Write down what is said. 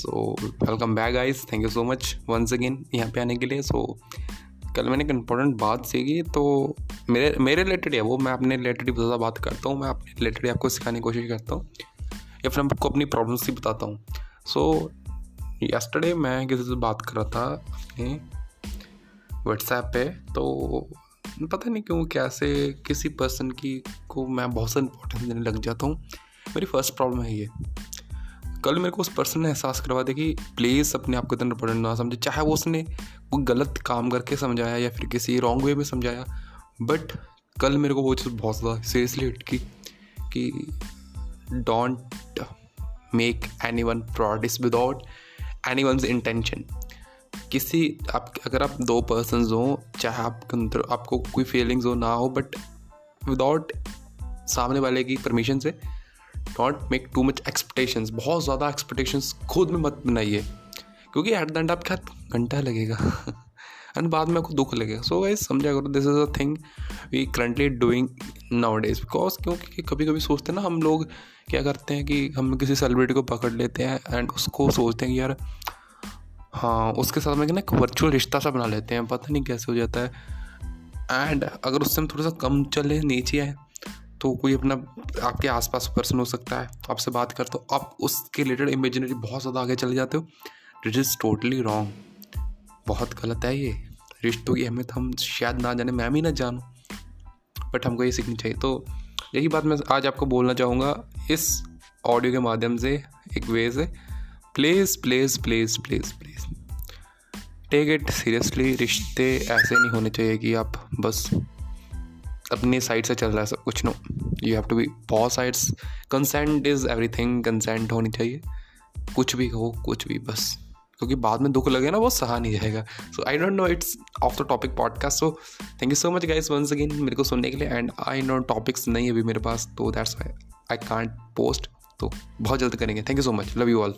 So welcome back guys thank you so much once again यहाँ पे आने के लिए. सो so, कल मैंने एक इम्पोर्टेंट बात सीखी तो मेरे मेरे रिलेटेड है वो. मैं अपने रिलेटेड ही ज़्यादा बात करता हूँ. मैं अपने रिलेटेड आपको सिखाने की कोशिश करता हूँ. या फिर आपको अपनी प्रॉब्लम्स ही बताता हूँ. सो so, यस्टरडे मैं किसी से बात कर रहा था अपने व्हाट्सएप पे. तो पता नहीं क्यों कैसे किसी पर्सन की को मैं बहुत सा इंपॉर्टेंस देने लग जाता हूँ. मेरी फ़र्स्ट प्रॉब्लम है ये. कल मेरे को उस पर्सन ने एहसास करवा दिया कि प्लीज़ अपने आप को इतना इंपॉर्टेंट ना समझे। चाहे वो उसने कोई गलत काम करके समझाया या फिर किसी रॉन्ग वे में समझाया बट कल मेरे को वो चीज़ बहुत ज़्यादा सीरियसली हिट की कि don't make anyone promise without anyone intention किसी आप, अगर आप दो पर्सन हो, चाहे आपके अंदर, आपको कोई फीलिंग्स हो ना हो बट विदाउट सामने वाले की परमिशन से don't make too much expectations बहुत ज़्यादा एक्सपेक्टेशंस खुद में मत बनाइए। क्योंकि एट द एंड आपके हाथ घंटा लगेगा। एंड बाद में आपको दुख लगेगा। सो गाइज़ समझा करो this is a thing we currently doing nowadays because क्योंकि कभी कभी सोचते हैं ना, हम लोग क्या करते हैं कि हम किसी सेलिब्रिटी को पकड़ लेते हैं एंड उसको सोचते हैं कि यार हाँ उसके साथ में ना एक वर्चुअल रिश्ता सा बना लेते हैं। पता नहीं कैसे हो जाता है। एंड अगर उससे हम थोड़ा सा कम चले, नीचे आए तो कोई अपना, आपके आसपास पर्सन हो सकता है। आपसे बात करते हो, आप उसके रिलेटेड इमेजिनरी बहुत ज़्यादा आगे चले जाते हो। इट इज़ टोटली रॉन्ग बहुत गलत है ये। रिश्तों की अहमियत हम शायद ना जाने, मैं भी ना जानूँ। बट हमको ये सीखनी चाहिए। तो यही बात मैं आज आपको बोलना चाहूँगा। इस ऑडियो के माध्यम से, एक वे से। Please please please please please take it seriously रिश्ते ऐसे नहीं होने चाहिए कि आप बस अपने साइड से चल रहा है सब कुछ no you have to be बहुत sides consent is everything consent होनी चाहिए। कुछ भी हो, कुछ भी, बस। क्योंकि बाद में दुख लगे ना, वो सहा नहीं जाएगा। So I don't know it's off the topic podcast so thank you so much guys once again मेरे को सुनने के लिए। एंड आई नो टॉपिक्स नहीं अभी मेरे पास तो दैट्स आई कॉन्ट पोस्ट तो बहुत जल्द करेंगे। Thank you so much love you all